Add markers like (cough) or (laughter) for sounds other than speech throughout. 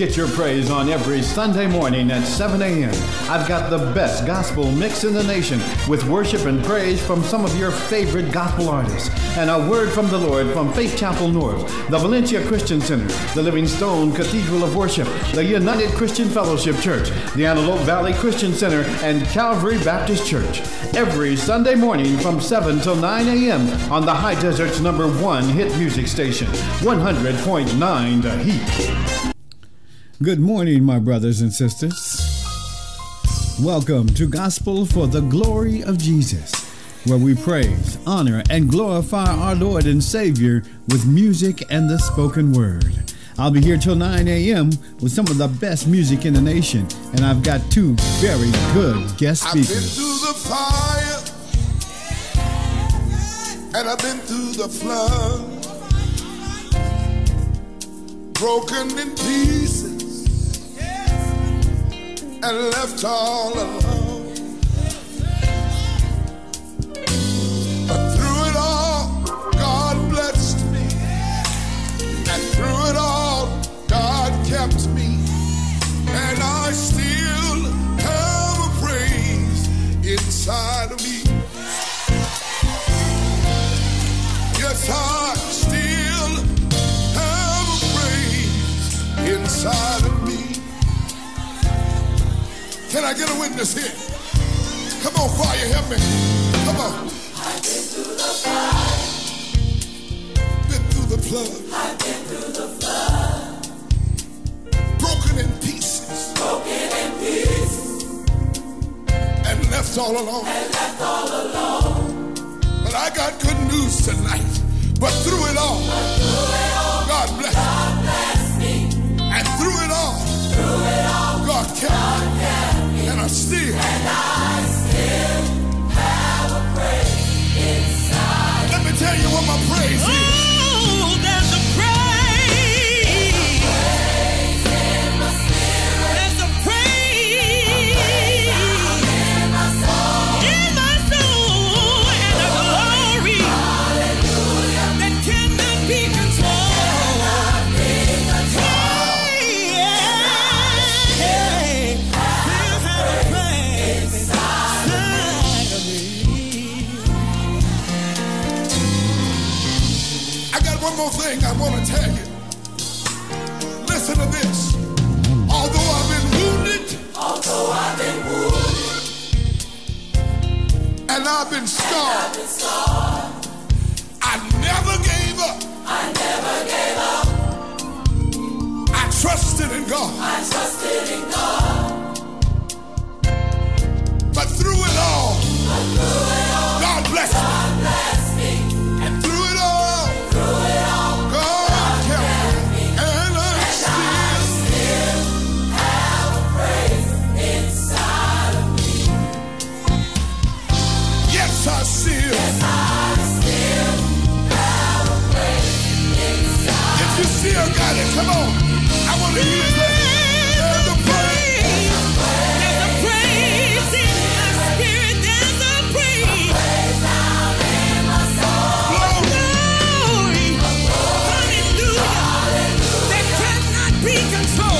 Get your praise on every Sunday morning at 7 a.m. I've got the best gospel mix in the nation with worship and praise from some of your favorite gospel artists. And a word from the Lord from Faith Chapel North, the Valencia Christian Center, the Living Stone Cathedral of Worship, the United Christian Fellowship Church, the Antelope Valley Christian Center, and Calvary Baptist Church. Every Sunday morning from 7 till 9 a.m. on the High Desert's number one hit music station, 100.9 The Heat. Good morning, my brothers and sisters. Welcome to Gospel for the Glory of Jesus, where we praise, honor, and glorify our Lord and Savior with music and the spoken word. I'll be here till 9 a.m. with some of the best music in the nation, and I've got two very good guest speakers. I've been through the fire, and I've been through the flood, broken in pieces, and left all alone. But through it all, God blessed me, and through it all, God kept me, and I still have a praise inside of me. Yes, I still have a praise inside of me. Can I get a witness here? Come on, choir, help me. Come on. I've been through the fire. Been through the flood, I've been through the flood. broken in pieces, Broken in pieces and left all alone. and left all alone. But I got good news tonight. But through it all, Through it all, God bless me. God bless me. And through it all, Through it all, God kept me. I still, And I still have a praise inside. let me tell you what my praise is. But through it all,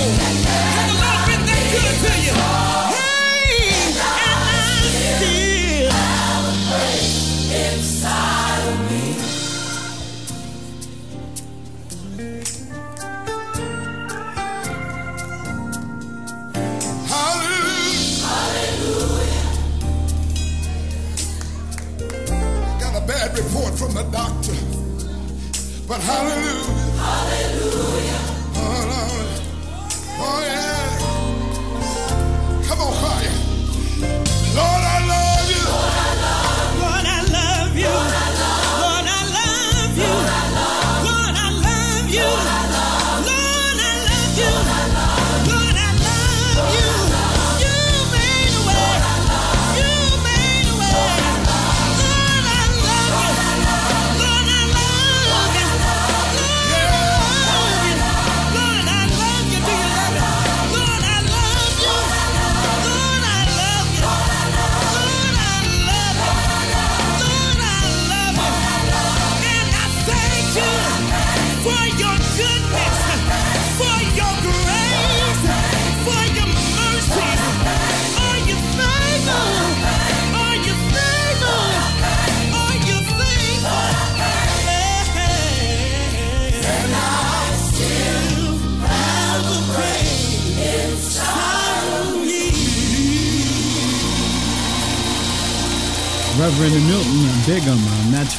controlled.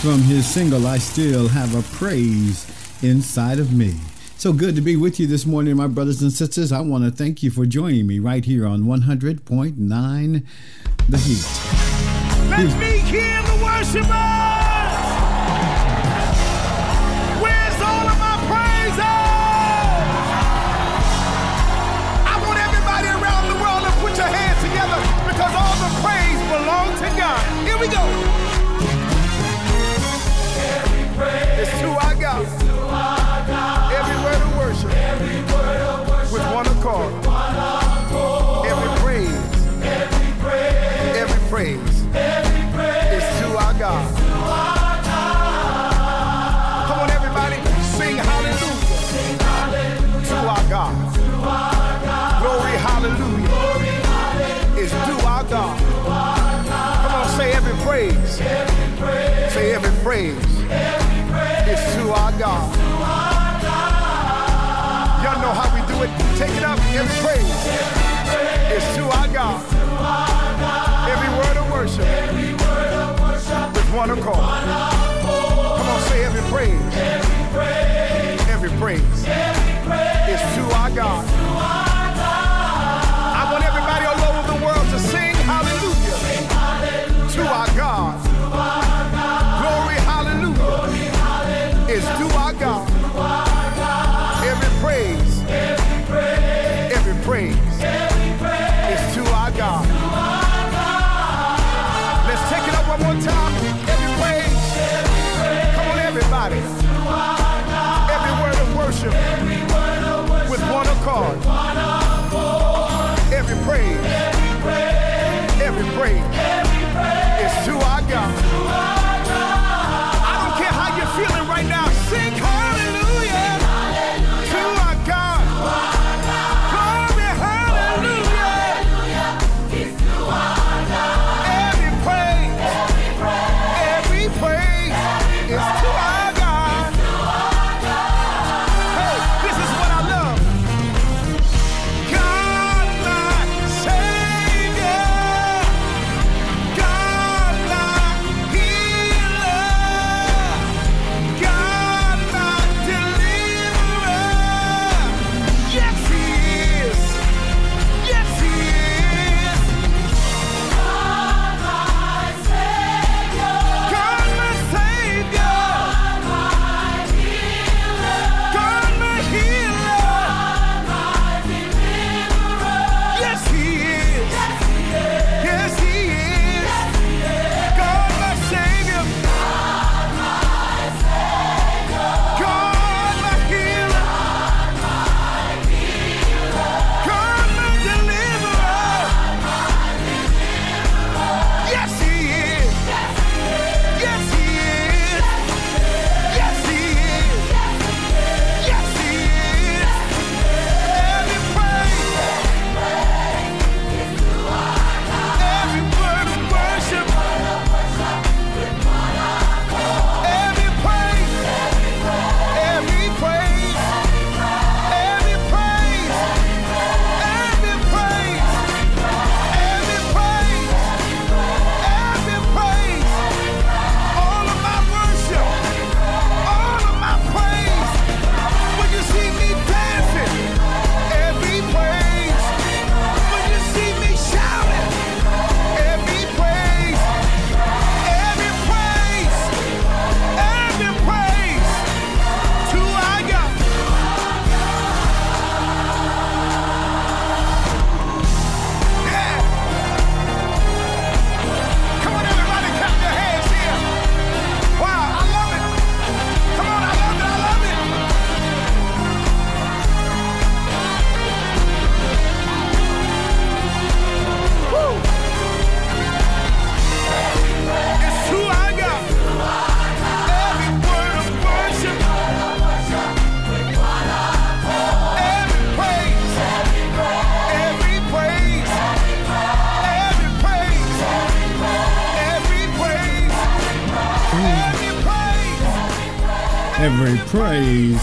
from his single, I Still Have a Praise Inside of Me. So good to be with you this morning, my brothers and sisters. I want to thank you for joining me right here on 100.9 The Heat. Let me hear the worshiper!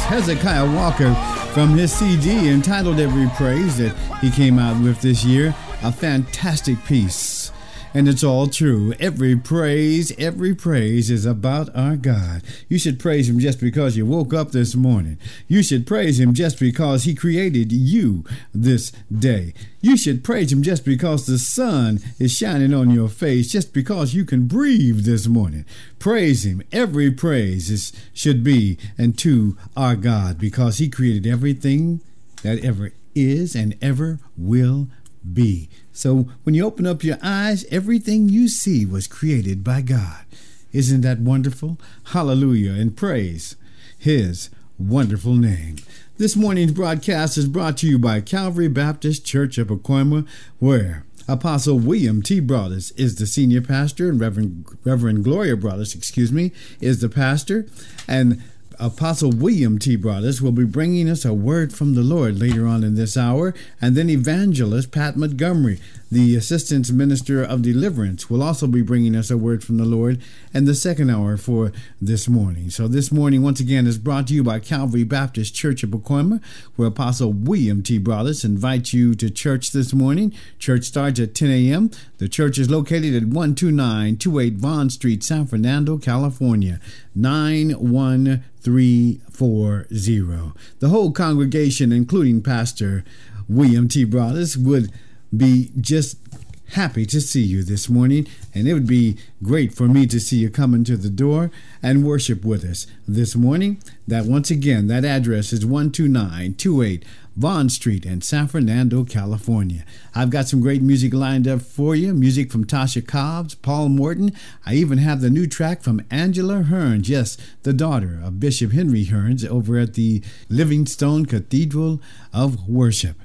Hezekiah Walker from his CD entitled Every Praise that he came out with this year. A fantastic piece. And it's all true. Every praise, every praise is about our God. You should praise Him just because you woke up this morning. You should praise Him just because He created you this day. You should praise Him just because the sun is shining on your face, just because you can breathe this morning. Praise Him. Every praise is, should be unto our God because He created everything that ever is and ever will be. So when you open up your eyes, everything you see was created by God. Isn't that wonderful? Hallelujah and praise His wonderful name. This morning's broadcast is brought to you by Calvary Baptist Church of Pacoima, where Apostle William T. Broadous is the senior pastor, and Reverend Reverend Gloria Broadous, excuse me, is the pastor, and Apostle William T. Broadous will be bringing us a word from the Lord later on in this hour, and then evangelist Pat Montgomery, the Assistant Minister of Deliverance, will also be bringing us a word from the Lord in the second hour for this morning. So, this morning, once again, is brought to you by Calvary Baptist Church of Pacoima, where Apostle William T. Broadous invites you to church this morning. Church starts at 10 a.m. The church is located at 12928 Vaughn Street, San Fernando, California, 91340. The whole congregation, including Pastor William T. Broadous, would be just happy to see you this morning, and it would be great for me to see you come into the door and worship with us this morning. That once again, that address is 12928 Vaughn Street in San Fernando, California. I've got some great music lined up for you music from Tasha Cobbs, Paul Morton. I even have the new track from Angela Hearns, yes, the daughter of Bishop Henry Hearns over at the Livingstone Cathedral of Worship.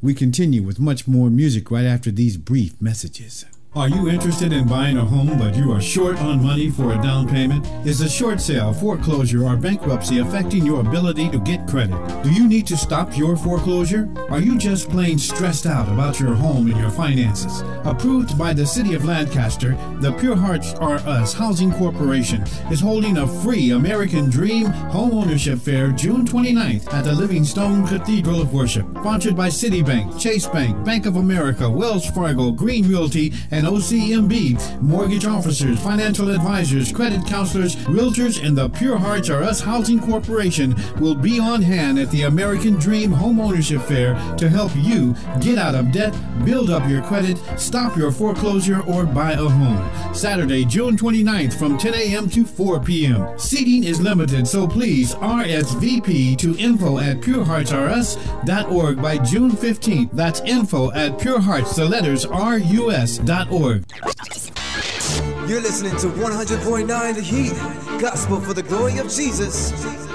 We continue with much more music right after these brief messages. Are you interested in buying a home but you are short on money for a down payment? Is a short sale, foreclosure, or bankruptcy affecting your ability to get credit? Do you need to stop your foreclosure? Are you just plain stressed out about your home and your finances? Approved by the City of Lancaster, the Pure Hearts Are Us Housing Corporation is holding a free American Dream Home Ownership Fair June 29th at the Livingstone Cathedral of Worship. Sponsored by Citibank, Chase Bank, Bank of America, Wells Fargo, Green Realty, and OCMB, mortgage officers, financial advisors, credit counselors, realtors, and the Pure Hearts Are Us Housing Corporation will be on hand at the American Dream Home Ownership Fair to help you get out of debt, build up your credit, stop your foreclosure, or buy a home. Saturday, June 29th from 10 a.m. to 4 p.m. Seating is limited, so please RSVP to info at pureheartsrus.org by June 15th. That's info at purehearts, the letters R-U-S.org. You're listening to 100.9 The Heat, Gospel for the Glory of Jesus,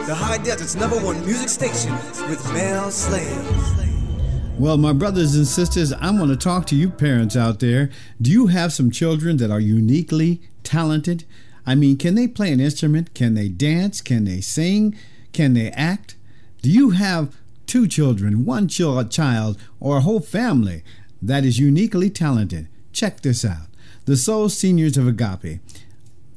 the High Desert's number one music station with Mel Slade. Well, my brothers and sisters, I want to talk to you parents out there. Do you have some children that are uniquely talented? I mean, can they play an instrument? Can they dance? Can they sing? Can they act? Do you have two children, one child, or a whole family that is uniquely talented? Check this out. The Soul Seniors of Agape,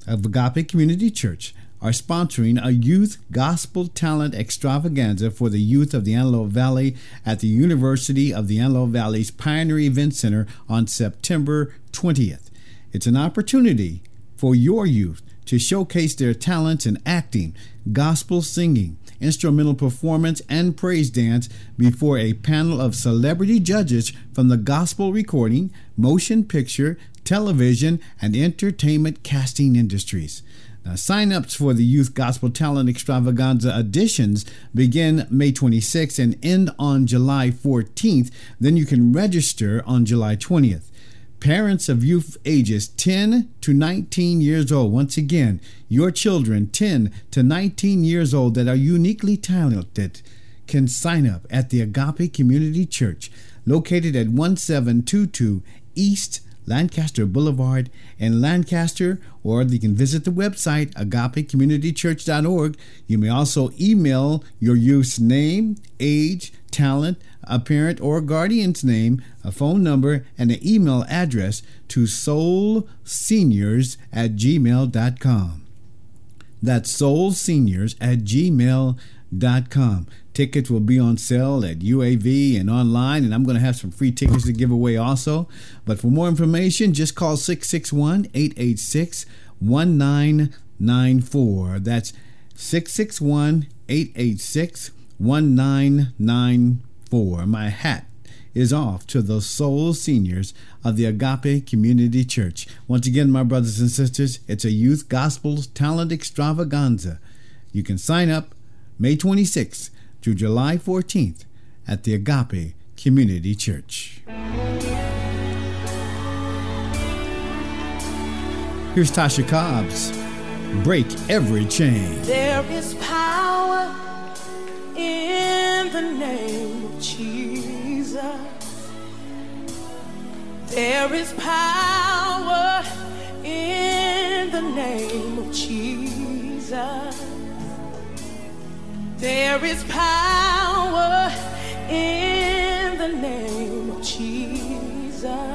of Agape Community Church, are sponsoring a youth gospel talent extravaganza for the youth of the Antelope Valley at the University of the Antelope Valley's Pioneer Event Center on September 20th. It's an opportunity for your youth to showcase their talents in acting, gospel singing, instrumental performance, and praise dance before a panel of celebrity judges from the gospel recording, motion picture, television, and entertainment casting industries. Now, sign-ups for the Youth Gospel Talent Extravaganza editions begin May 26th and end on July 14th. Then you can register on July 20th. Parents of youth ages 10 to 19 years old, once again, your children 10 to 19 years old that are uniquely talented can sign up at the Agape Community Church located at 1722 East Lancaster Boulevard in Lancaster, or you can visit the website agapecommunitychurch.org. You may also email your youth's name, age, talent, a parent or guardian's name, a phone number, and an email address to soulseniors at gmail.com. That's soulseniors at gmail.com. Tickets will be on sale at UAV and online, and I'm going to have some free tickets to give away also. But for more information, just call 661 886 1994. That's 661 886 1994. For my hat is off to the soul seniors of the Agape Community Church. Once again, my brothers and sisters, it's a youth gospel talent extravaganza. You can sign up May 26th through July 14th at the Agape Community Church. Here's Tasha Cobbs. Break every chain. There is power in the name of Jesus. There is power in the name of Jesus. There is power in the name of Jesus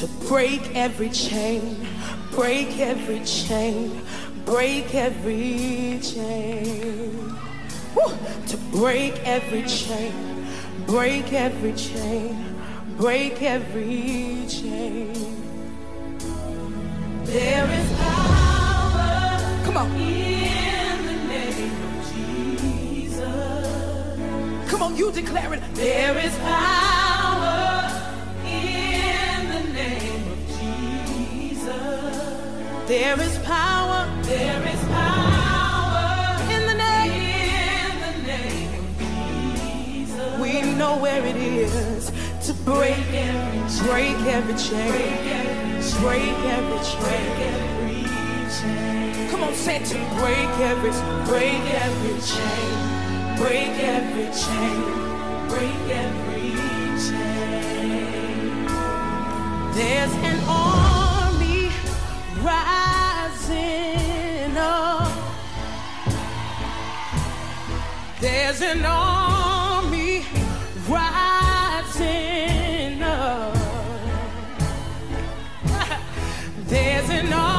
to break every chain, break every chain, break every chain. Woo! To break every chain, break every chain, break every chain. There is power. Come on. In the name of Jesus. Come on, you declare it. There is power There is power. There is power in the name. In the name of Jesus. We know where it is to break every chain. break every chain. Break every chain. Come on, say to break every break every chain. Break every chain. Break every chain. There's an army There's an army rising up. (laughs) There's an army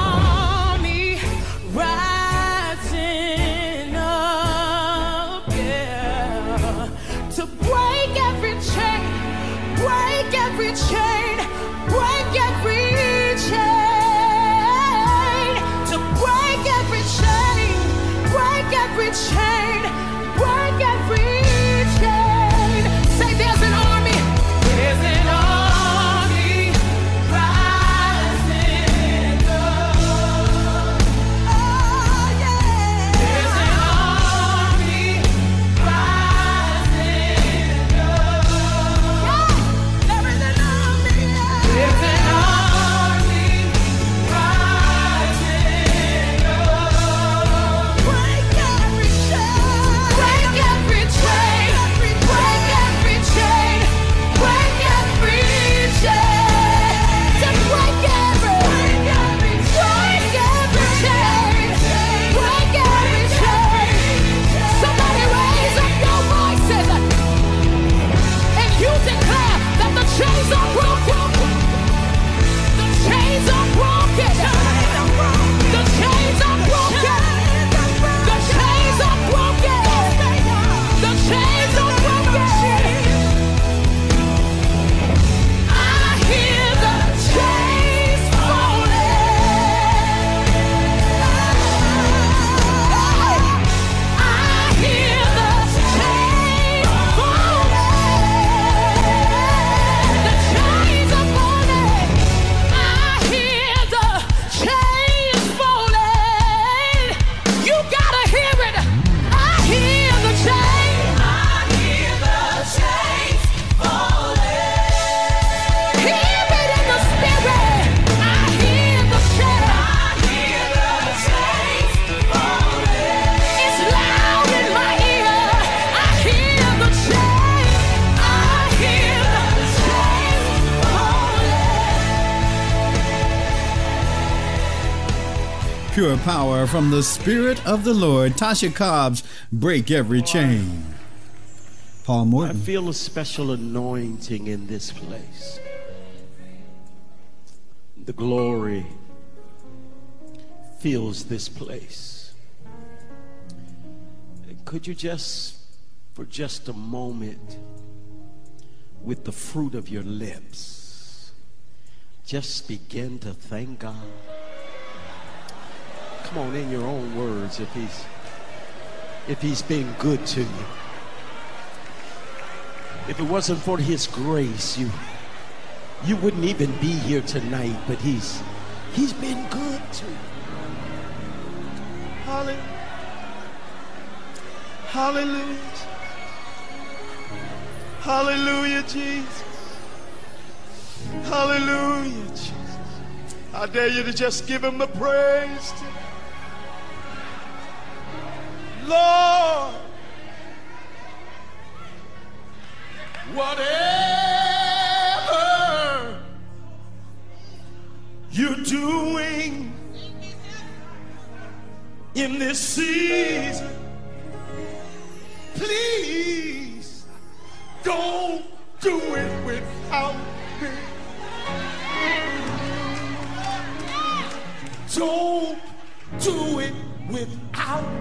power from the Spirit of the Lord. Tasha Cobbs, break every chain. Paul Morton. I feel a special anointing in this place. The glory fills this place. Could you just, for just a moment, with the fruit of your lips, just begin to thank God? Come on, in your own words, if He's if He's been good to you. If it wasn't for His grace, you you wouldn't even be here tonight. But He's He's been good to you. Hallelujah. Hallelujah. Hallelujah, Jesus. Hallelujah, Jesus. I dare you to just give him the praise. Tonight. Lord, whatever you're doing in this season, please don't do it without me. Don't do it without me.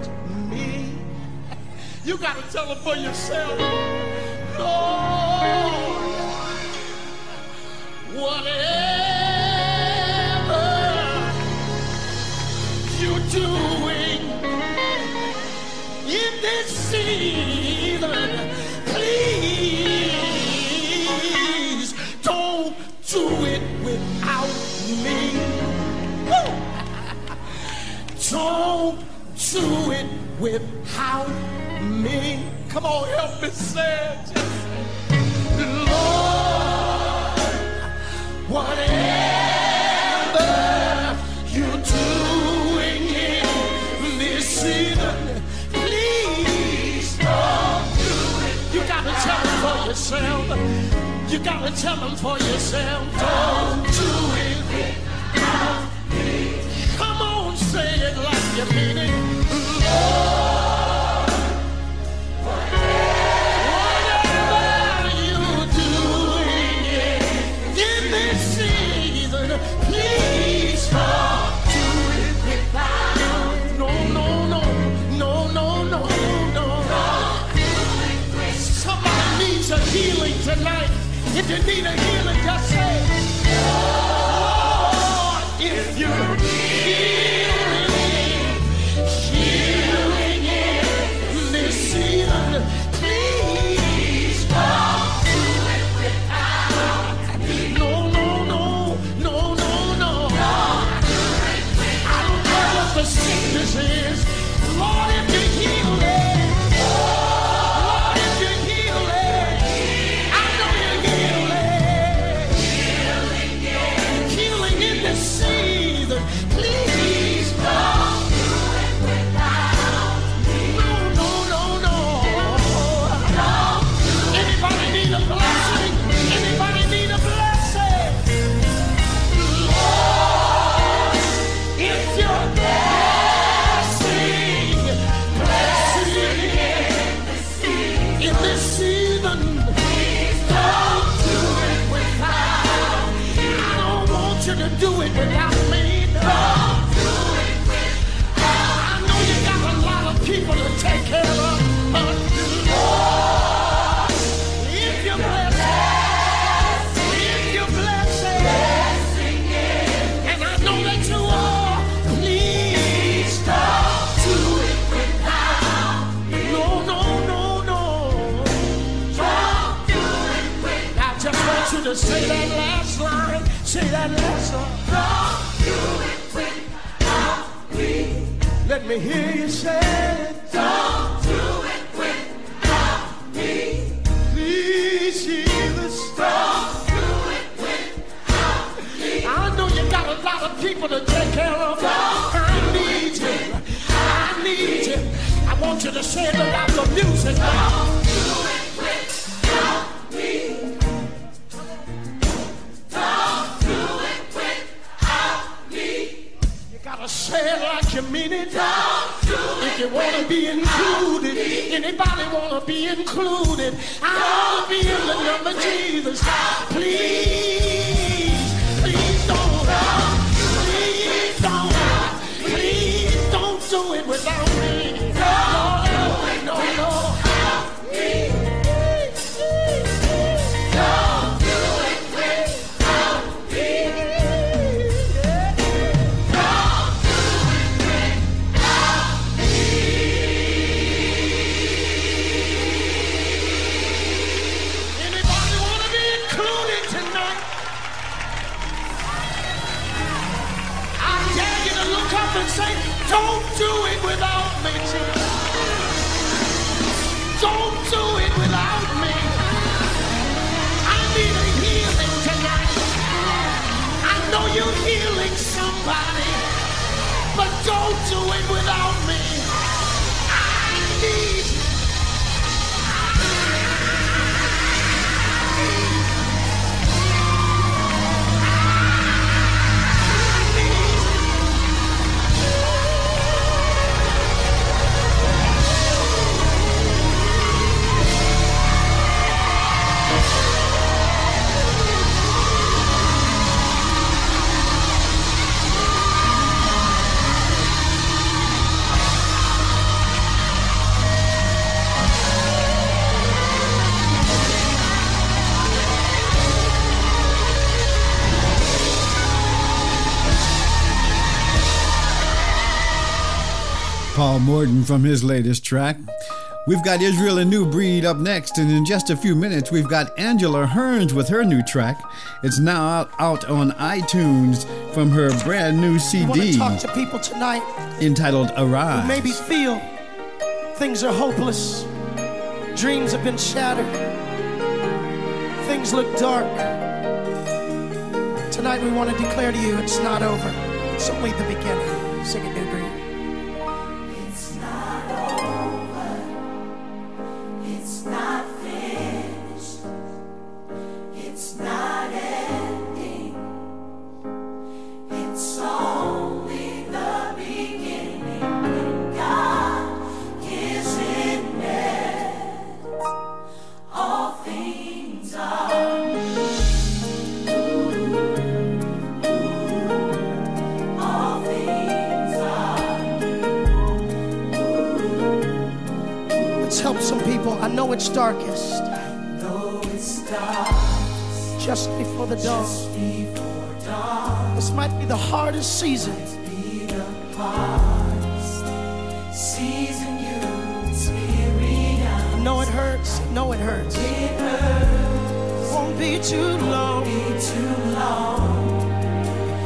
You got to tell them for yourself. Lord, whatever you're doing in this season, please don't do it without me. (laughs) Don't do it without me. Come on, help me say it. Lord, whatever you're doing in this season, please don't do it. You gotta tell them for yourself. You gotta tell them for yourself. Don't do it. Come on, say it like you mean it. Lord, Let me hear you say it. Don't do it without me. Please, Jesus. Don't do it without me. I know you got a lot of people to take care of. Don't I need you. I need you. I want you to say it without the music. Don't it like you mean it. If you wanna be included, anybody wanna be included? I wanna be in the number Jesus. Please, please don't, please don't, please don't do it without me. Without Morton from his latest track. We've got Israel and New Breed up next, and in just a few minutes, we've got Angela Hearns with her new track. It's now out, out on iTunes from her brand new I CD to talk to people tonight entitled Arise. maybe feel things are hopeless, dreams have been shattered, things look dark. Tonight we want to declare to you it's not over. It's only the beginning. Sing it, New know it's darkest though it's dark just before the dawn. before dawn. This might be the hardest season. the hardest season you know it hurts. Know it hurts. It hurts, Won't be too long. be too long.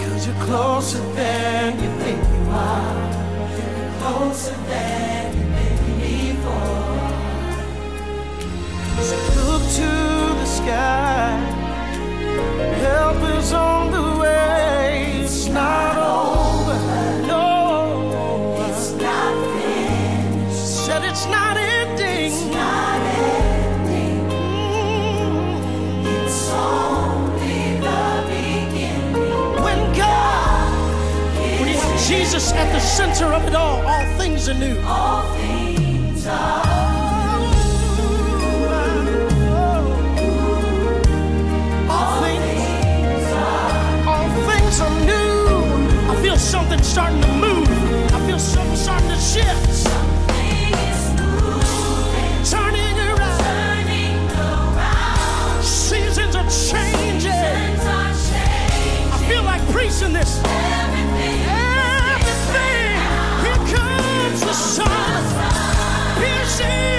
Cause you're closer than you think center of it all, all things are new. All things are All all things are new. I feel something starting to move. I feel something starting to shift. things moving, Turning around. turning around. Seasons are changing. Things are changing. I feel like preaching this. shine. Piercing.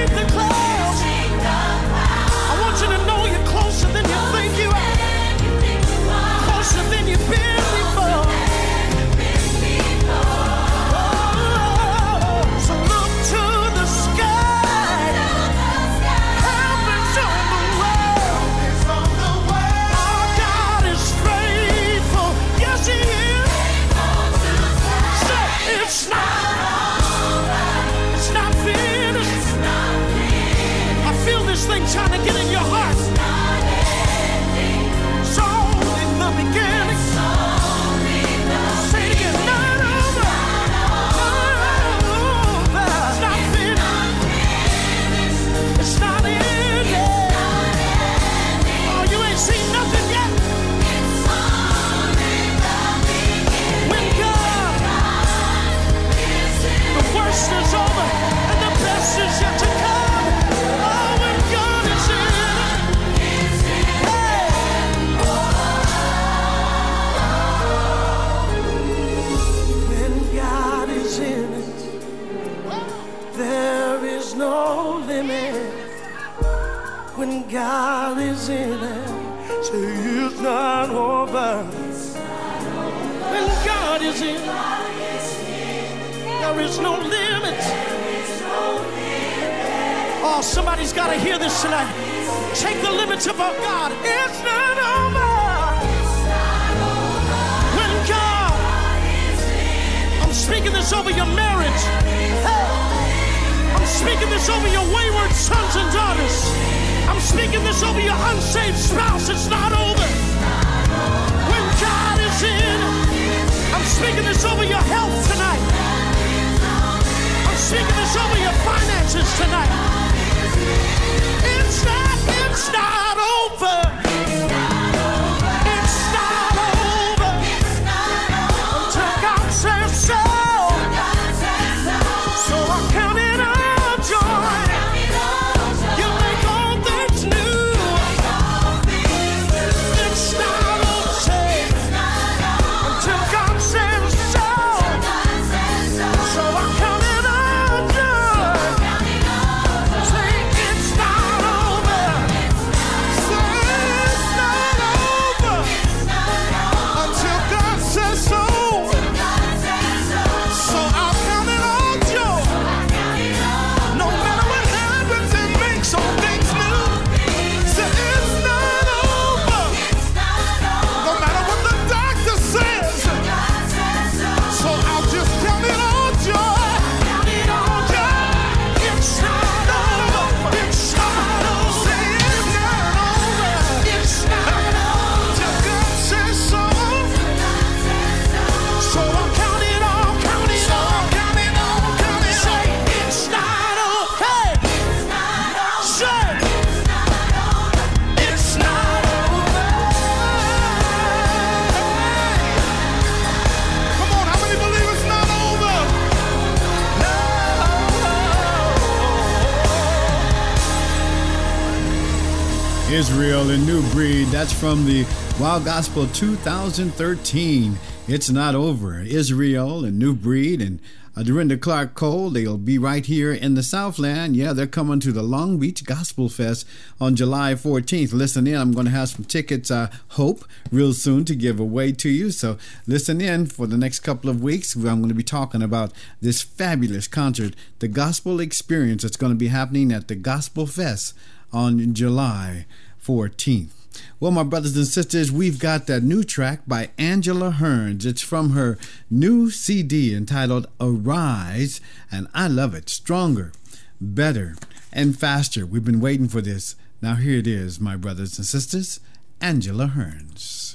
from the Wild Gospel 2013. It's not over. Israel and New Breed and uh, Dorinda Clark Cole, they'll be right here in the Southland. Yeah, they're coming to the Long Beach Gospel Fest on July 14th. Listen in. I'm going to have some tickets, I hope, real soon to give away to you. So listen in for the next couple of weeks. I'm going to be talking about this fabulous concert, the Gospel Experience. that's going to be happening at the Gospel Fest on July 14th. Well, my brothers and sisters, we've got that new track by Angela Hearns. It's from her new CD entitled Arise, and I love it. Stronger, better, and faster. We've been waiting for this. Now, here it is, my brothers and sisters Angela Hearns.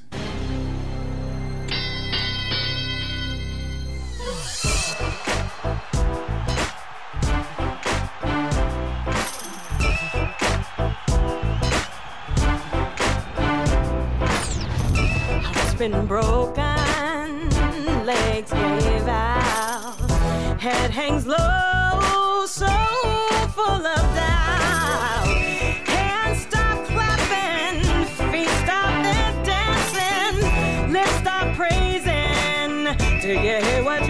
been broken, legs give out, head hangs low, so full of doubt. Hands stop clapping, feet stop dancing, lips stop praising. Do you hear what?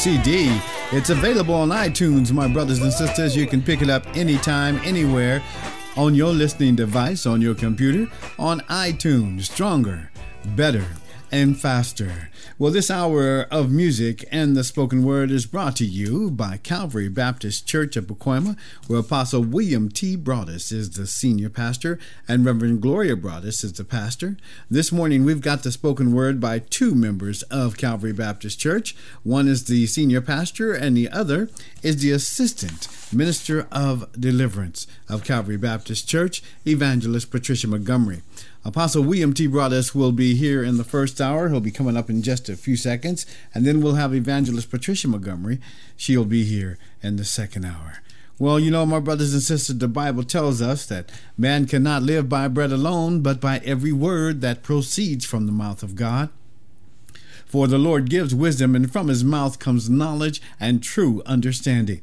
CD. It's available on iTunes, my brothers and sisters. You can pick it up anytime, anywhere on your listening device, on your computer, on iTunes. Stronger, better, and faster. Well, this hour of music and the spoken word is brought to you by Calvary Baptist Church of Pacoima, where Apostle William T. Broadous is the senior pastor and Reverend Gloria Broadous is the pastor. This morning, we've got the spoken word by two members of Calvary Baptist Church. One is the senior pastor, and the other is the assistant minister of deliverance of Calvary Baptist Church, Evangelist Patricia Montgomery. Apostle William T. Broadous will be here in the first hour. He'll be coming up in just a few seconds. And then we'll have Evangelist Patricia Montgomery. She'll be here in the second hour. Well, you know, my brothers and sisters, the Bible tells us that man cannot live by bread alone, but by every word that proceeds from the mouth of God. For the Lord gives wisdom, and from his mouth comes knowledge and true understanding.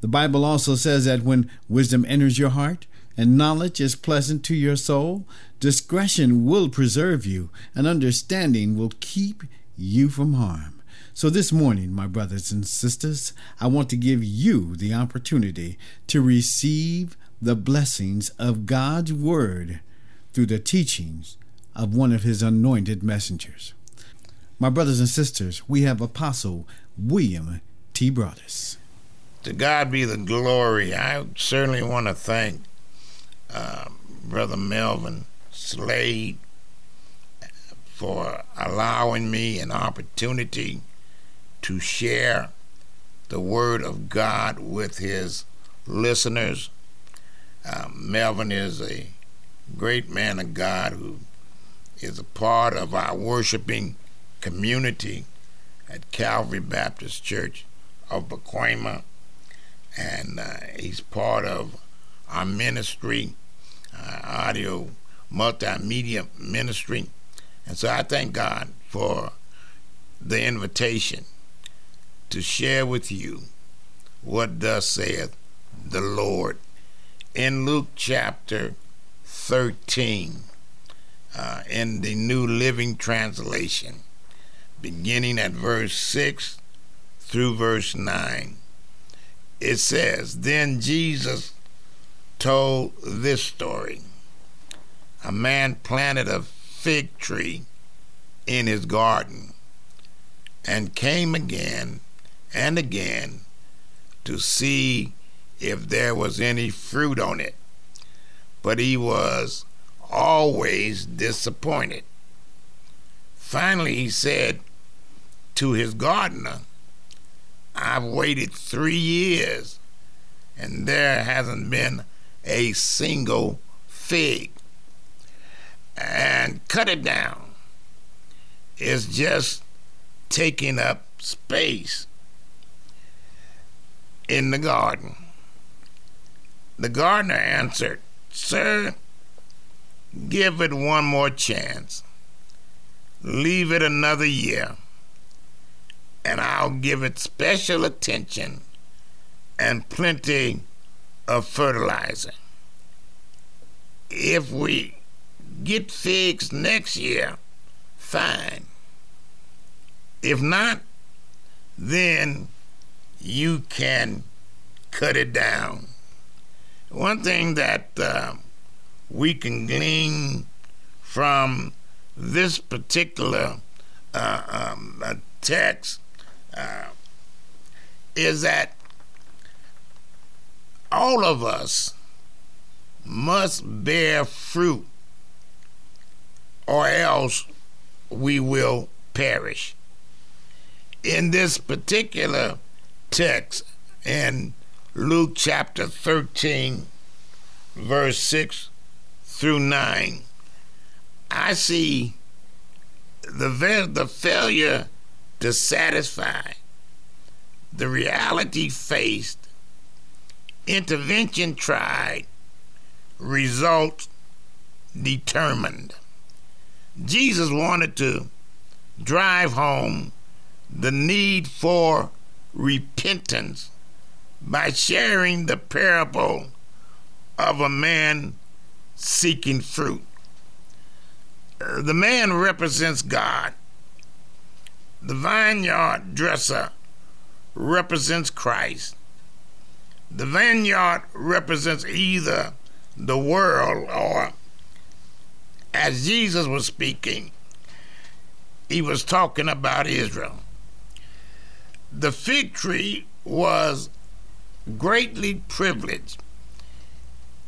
The Bible also says that when wisdom enters your heart, and knowledge is pleasant to your soul, discretion will preserve you, and understanding will keep you from harm. So, this morning, my brothers and sisters, I want to give you the opportunity to receive the blessings of God's Word through the teachings of one of His anointed messengers. My brothers and sisters, we have Apostle William T. Broadous. To God be the glory. I certainly want to thank uh, Brother Melvin Slade for allowing me an opportunity to share the Word of God with his listeners. Um, Melvin is a great man of God who is a part of our worshiping community at Calvary Baptist Church of Pacoima, and uh, he's part of our ministry, uh, audio multimedia ministry. And so I thank God for the invitation to share with you what thus saith the Lord. In Luke chapter 13, uh, in the New Living Translation, beginning at verse 6 through verse 9, it says, Then Jesus told this story. A man planted a fig tree in his garden and came again and again to see if there was any fruit on it. But he was always disappointed. Finally, he said to his gardener, I've waited three years and there hasn't been a single fig. And cut it down. It's just taking up space in the garden. The gardener answered, Sir, give it one more chance. Leave it another year, and I'll give it special attention and plenty of fertilizer. If we get figs next year, fine. If not, then you can cut it down. One thing that uh, we can glean from this particular uh, um, text uh, is that all of us must bear fruit or else we will perish. In this particular text in Luke chapter 13, verse 6 through 9, I see the, the failure to satisfy the reality faced, intervention tried, result determined. Jesus wanted to drive home the need for repentance by sharing the parable of a man seeking fruit. Uh, The man represents God. The vineyard dresser represents Christ. The vineyard represents either the world or, as Jesus was speaking, he was talking about Israel. The fig tree was greatly privileged.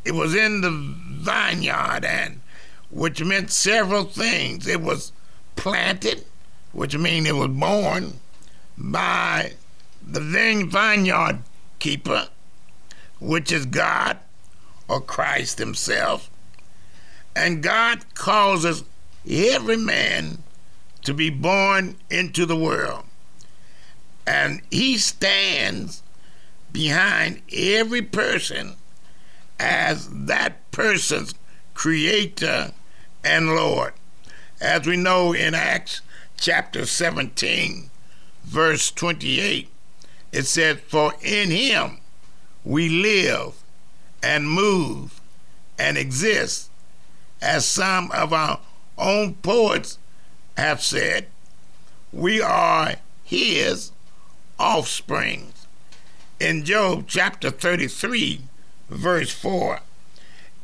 It was in the vineyard, and which meant several things. It was planted, which means it was born by the vineyard keeper, which is God or Christ Himself. And God causes every man to be born into the world. And He stands behind every person as that person's creator and Lord. As we know in Acts chapter 17, verse 28, it says, For in him we live and move and exist, as some of our own poets have said, we are his offspring. In Job chapter 33, verse 4,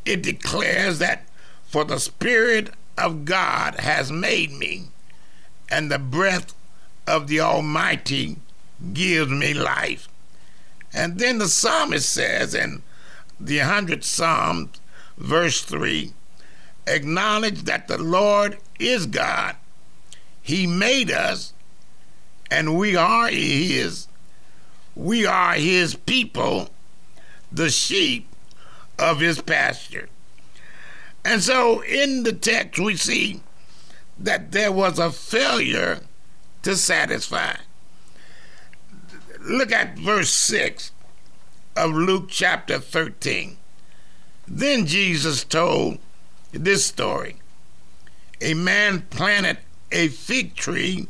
it declares that for the Spirit of God has made me, and the breath of the Almighty gives me life. And then the psalmist says in the 100th Psalm, verse 3 acknowledge that the Lord is God. He made us, and we are His. We are His people, the sheep of His pasture. And so in the text, we see that there was a failure to satisfy. Look at verse 6 of Luke chapter 13. Then Jesus told this story A man planted a fig tree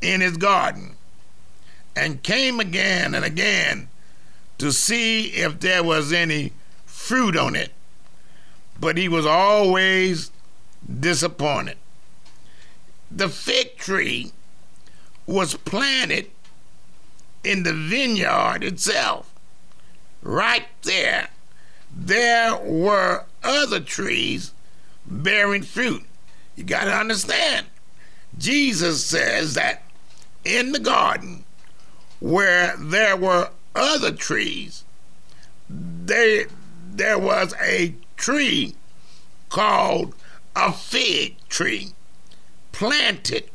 in his garden and came again and again to see if there was any fruit on it, but he was always disappointed. The fig tree was planted in the vineyard itself. Right there, there were other trees bearing fruit. You got to understand, Jesus says that in the garden where there were other trees, they, there was a tree called a fig tree planted.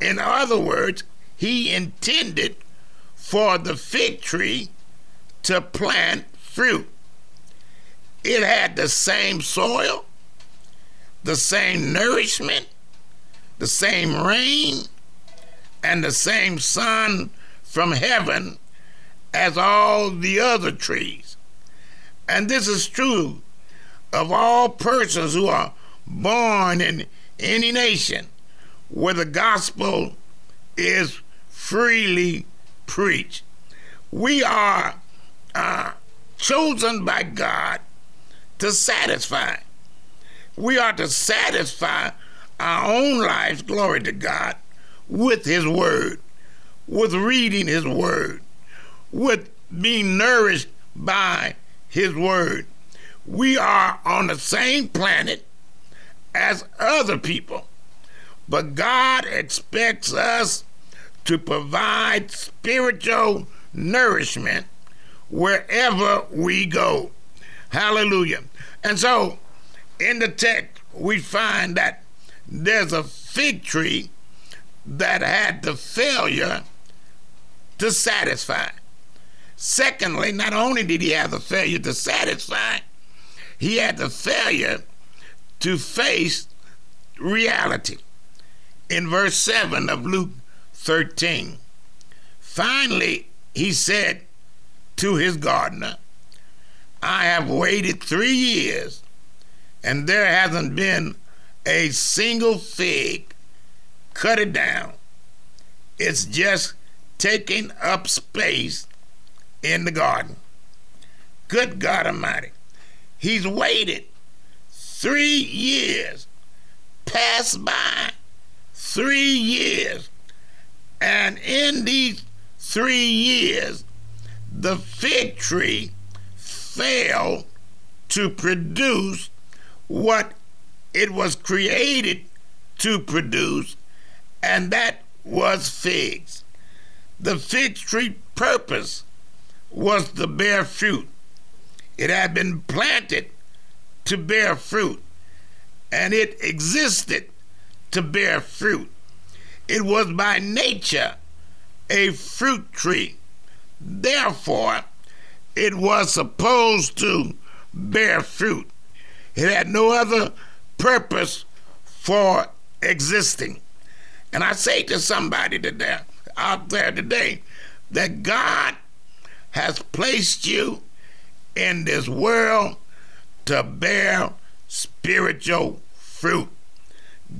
In other words, he intended for the fig tree to plant fruit. It had the same soil, the same nourishment, the same rain, and the same sun from heaven as all the other trees. And this is true of all persons who are born in any nation where the gospel is freely preached. We are uh, chosen by God to satisfy. We are to satisfy our own lives, glory to God, with His Word, with reading His Word, with being nourished by His Word. We are on the same planet as other people, but God expects us to provide spiritual nourishment wherever we go. Hallelujah. And so in the text, we find that there's a fig tree that had the failure to satisfy. Secondly, not only did he have the failure to satisfy, he had the failure to face reality. In verse 7 of Luke 13, finally he said to his gardener, I have waited three years and there hasn't been a single fig. Cut it down. It's just taking up space in the garden. Good God Almighty. He's waited three years, passed by three years, And in these three years, the fig tree failed to produce what it was created to produce, and that was figs. The fig tree purpose was to bear fruit. It had been planted to bear fruit, and it existed to bear fruit. It was by nature a fruit tree. Therefore, it was supposed to bear fruit. It had no other purpose for existing. And I say to somebody today, out there today that God has placed you in this world to bear spiritual fruit.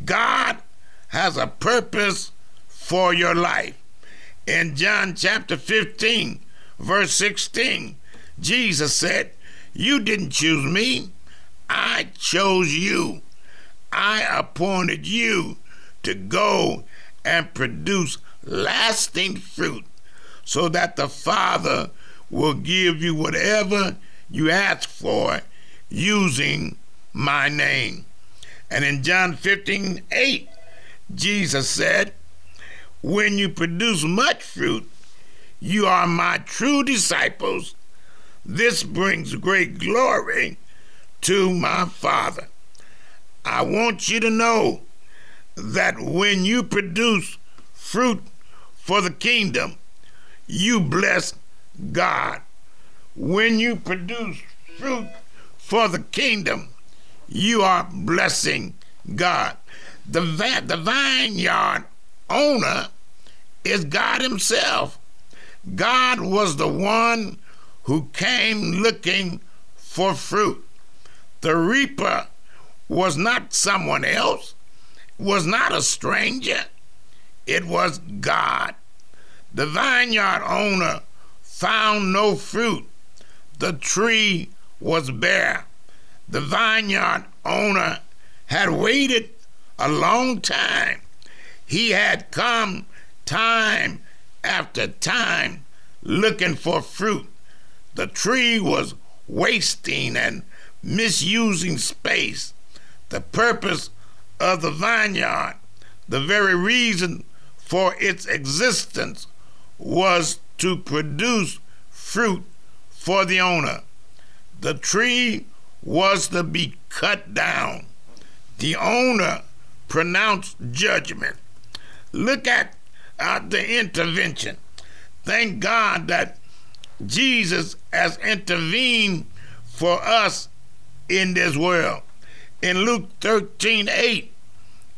God has a purpose for your life. In John chapter 15, verse 16, Jesus said, You didn't choose me, I chose you. I appointed you to go and produce lasting fruit so that the Father will give you whatever you ask for using my name. And in John 15 8, Jesus said, When you produce much fruit, you are my true disciples. This brings great glory to my Father. I want you to know that when you produce fruit for the kingdom, you bless God. When you produce fruit for the kingdom, you are blessing God. The, the vineyard owner is God Himself. God was the one who came looking for fruit. The reaper was not someone else, was not a stranger, it was God. The vineyard owner found no fruit. The tree was bare. The vineyard owner had waited a long time. He had come time after time looking for fruit. The tree was wasting and misusing space. The purpose of the vineyard, the very reason for its existence, was to produce fruit for the owner. The tree was to be cut down. The owner pronounced judgment. Look at uh, the intervention. Thank God that Jesus has intervened for us in this world. In Luke 13 8,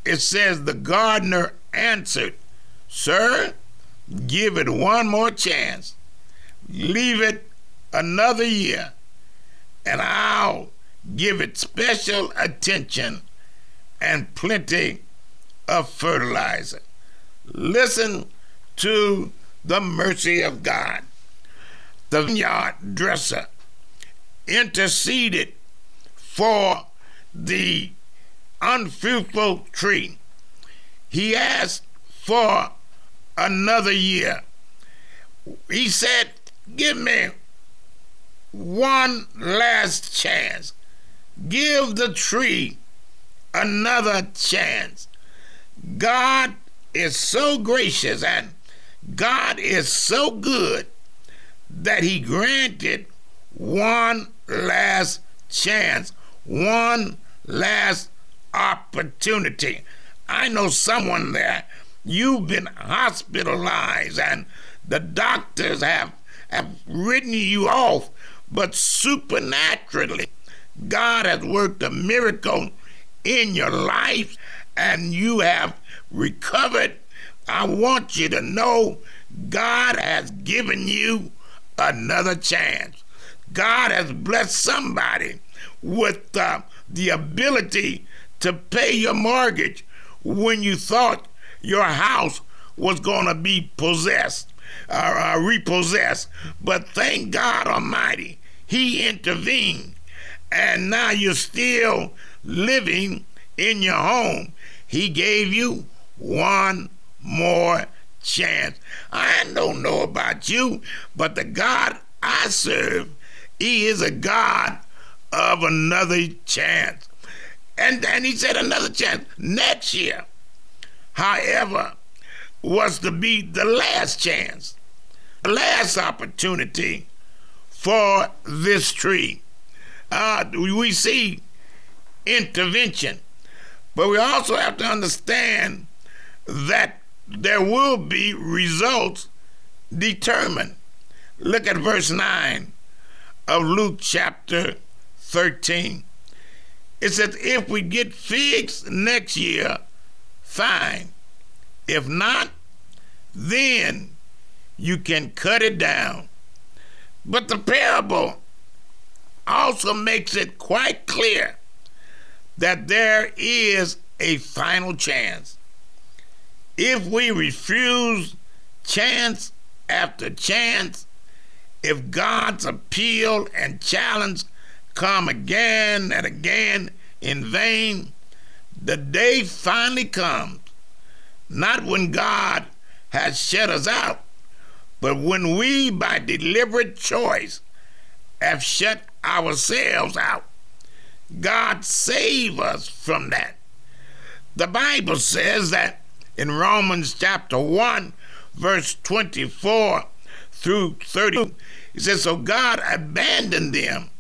it says, The gardener answered, Sir, give it one more chance. Leave it another year, and I'll give it special attention and plenty of fertilizer. Listen to the mercy of God. The vineyard dresser interceded for the unfruitful tree. He asked for another year. He said, Give me one last chance. Give the tree another chance. God is so gracious and God is so good that He granted one last chance, one last opportunity. I know someone there, you've been hospitalized and the doctors have, have written you off, but supernaturally, God has worked a miracle in your life and you have recovered. I want you to know God has given you another chance. God has blessed somebody with uh, the ability to pay your mortgage when you thought your house was going to be possessed or uh, repossessed. But thank God Almighty, He intervened. And now you're still living in your home. He gave you one more chance. I don't know about you, but the God I serve, He is a God of another chance. And then He said another chance next year, however, was to be the last chance, the last opportunity for this tree. Uh, we see intervention, but we also have to understand that there will be results determined. Look at verse 9 of Luke chapter 13. It says, if we get figs next year, fine. If not, then you can cut it down. But the parable also makes it quite clear that there is a final chance. If we refuse chance after chance, if God's appeal and challenge come again and again in vain, the day finally comes, not when God has shut us out, but when we, by deliberate choice, have shut ourselves out. God save us from that. The Bible says that in Romans chapter 1, verse 24 through 30, it says, So God abandoned them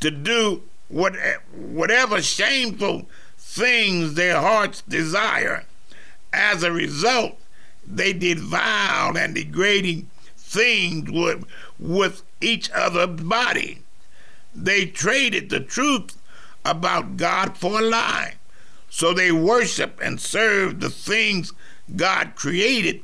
to do what, whatever shameful things their hearts desire. As a result, they did vile and degrading things with, with each other's body. They traded the truth about God for a lie. So they worship and serve the things God created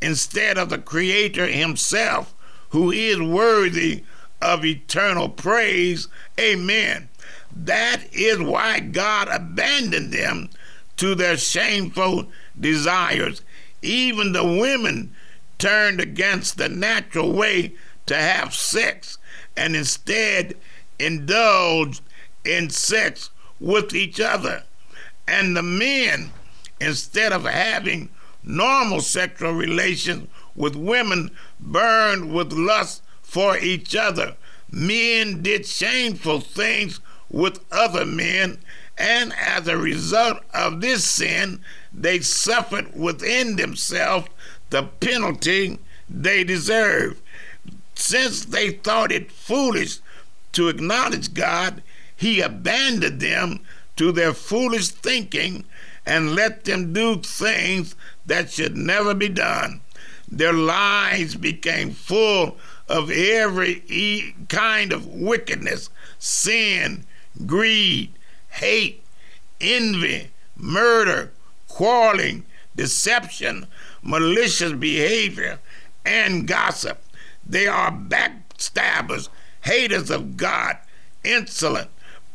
instead of the Creator Himself, who is worthy of eternal praise. Amen. That is why God abandoned them to their shameful desires. Even the women turned against the natural way to have sex and instead indulged in sex with each other. And the men, instead of having normal sexual relations with women, burned with lust for each other. Men did shameful things with other men, and as a result of this sin, they suffered within themselves the penalty they deserved. Since they thought it foolish to acknowledge God, He abandoned them to their foolish thinking and let them do things that should never be done. Their lives became full of every e- kind of wickedness, sin, greed, hate, envy, murder, quarreling, deception, malicious behavior, and gossip. They are backstabbers, haters of God, insolent,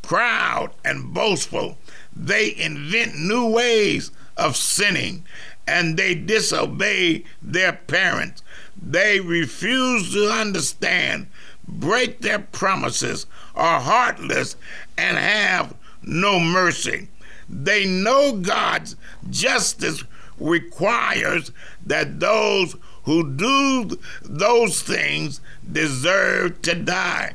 proud, and boastful. They invent new ways of sinning and they disobey their parents. They refuse to understand, break their promises, are heartless, and have no mercy. They know God's justice requires that those who do those things deserve to die.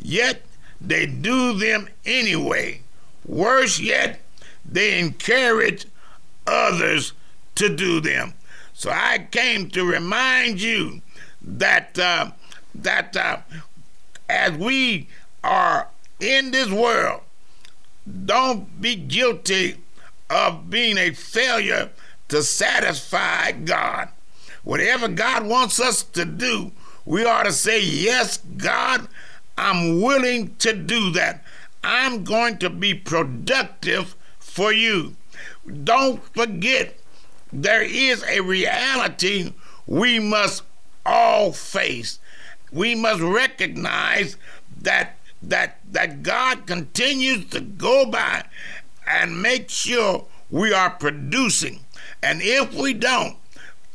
Yet they do them anyway. Worse yet, they encourage others to do them. So I came to remind you that uh, that uh, as we are in this world, don't be guilty of being a failure to satisfy God. Whatever God wants us to do, we ought to say, Yes, God, I'm willing to do that. I'm going to be productive for you. Don't forget, there is a reality we must all face. We must recognize that that that God continues to go by and make sure we are producing. And if we don't,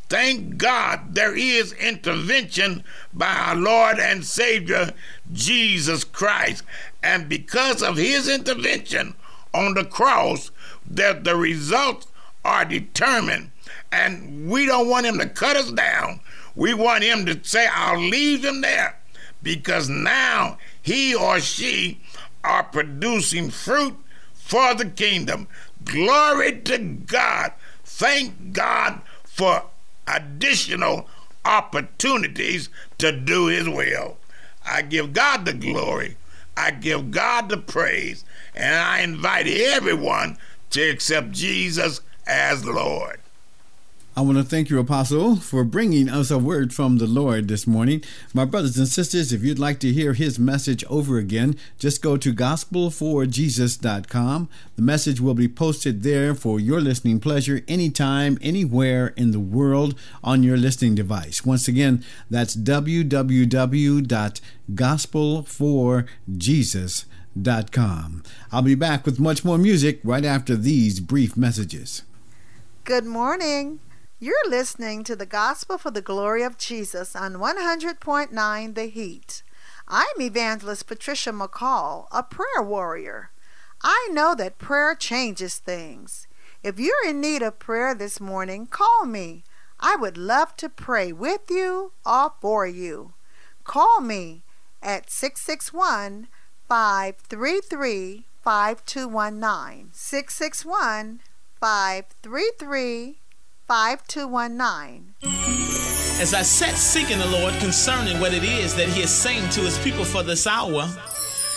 thank God there is intervention by our Lord and Savior Jesus Christ. And because of his intervention on the cross, that the results are determined And we don't want him to cut us down. We want him to say, I'll leave him there because now he or she are producing fruit for the kingdom. Glory to God. Thank God for additional opportunities to do his will. I give God the glory. I give God the praise. And I invite everyone to accept Jesus as Lord. I want to thank you, Apostle, for bringing us a word from the Lord this morning. My brothers and sisters, if you'd like to hear his message over again, just go to gospelforjesus.com. The message will be posted there for your listening pleasure anytime, anywhere in the world on your listening device. Once again, that's www.gospelforjesus.com. I'll be back with much more music right after these brief messages. Good morning. You're listening to the Gospel for the Glory of Jesus on 100.9 The Heat. I'm Evangelist Patricia McCall, a prayer warrior. I know that prayer changes things. If you're in need of prayer this morning, call me. I would love to pray with you or for you. Call me at 661 533 5219. 661 533 5219. As I sat seeking the Lord concerning what it is that He is saying to His people for this hour,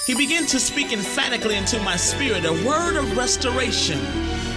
He began to speak emphatically into my spirit a word of restoration.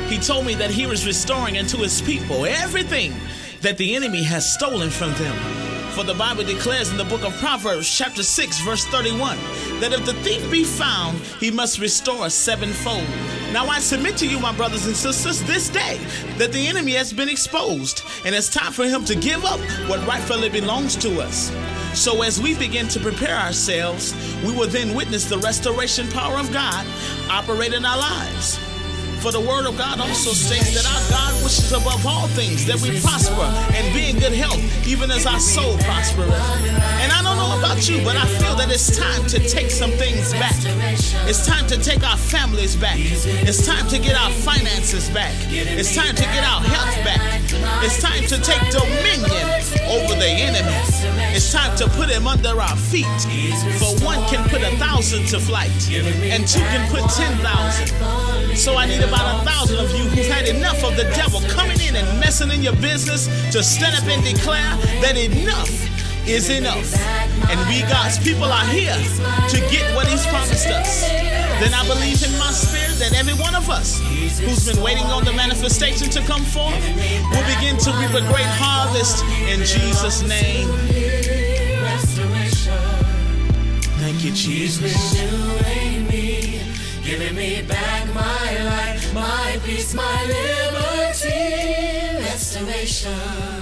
He told me that He was restoring unto His people everything that the enemy has stolen from them. For the Bible declares in the book of Proverbs, chapter 6, verse 31, that if the thief be found, he must restore sevenfold. Now I submit to you, my brothers and sisters, this day that the enemy has been exposed, and it's time for him to give up what rightfully belongs to us. So as we begin to prepare ourselves, we will then witness the restoration power of God operate in our lives. For the word of God also states that our God wishes above all things that we prosper and be in good health, even as our soul prospereth. And I don't know about you, but I feel that it's time to take some things back. It's time to take our families back. It's time to get our finances back. It's time to get our health back. It's time to take dominion over the enemy. It's time to put him under our feet. For one can put a thousand to flight, and two can put ten thousand. So I need about a thousand of you who've had enough of the devil coming in and messing in your business to stand up and declare that enough is enough. And we God's people are here to get what He's promised us. Then I believe in my spirit that every one of us who's been waiting on the manifestation to come forth will begin to reap a great harvest in Jesus' name. Thank you, Jesus. giving me back peace, my liberty, restoration.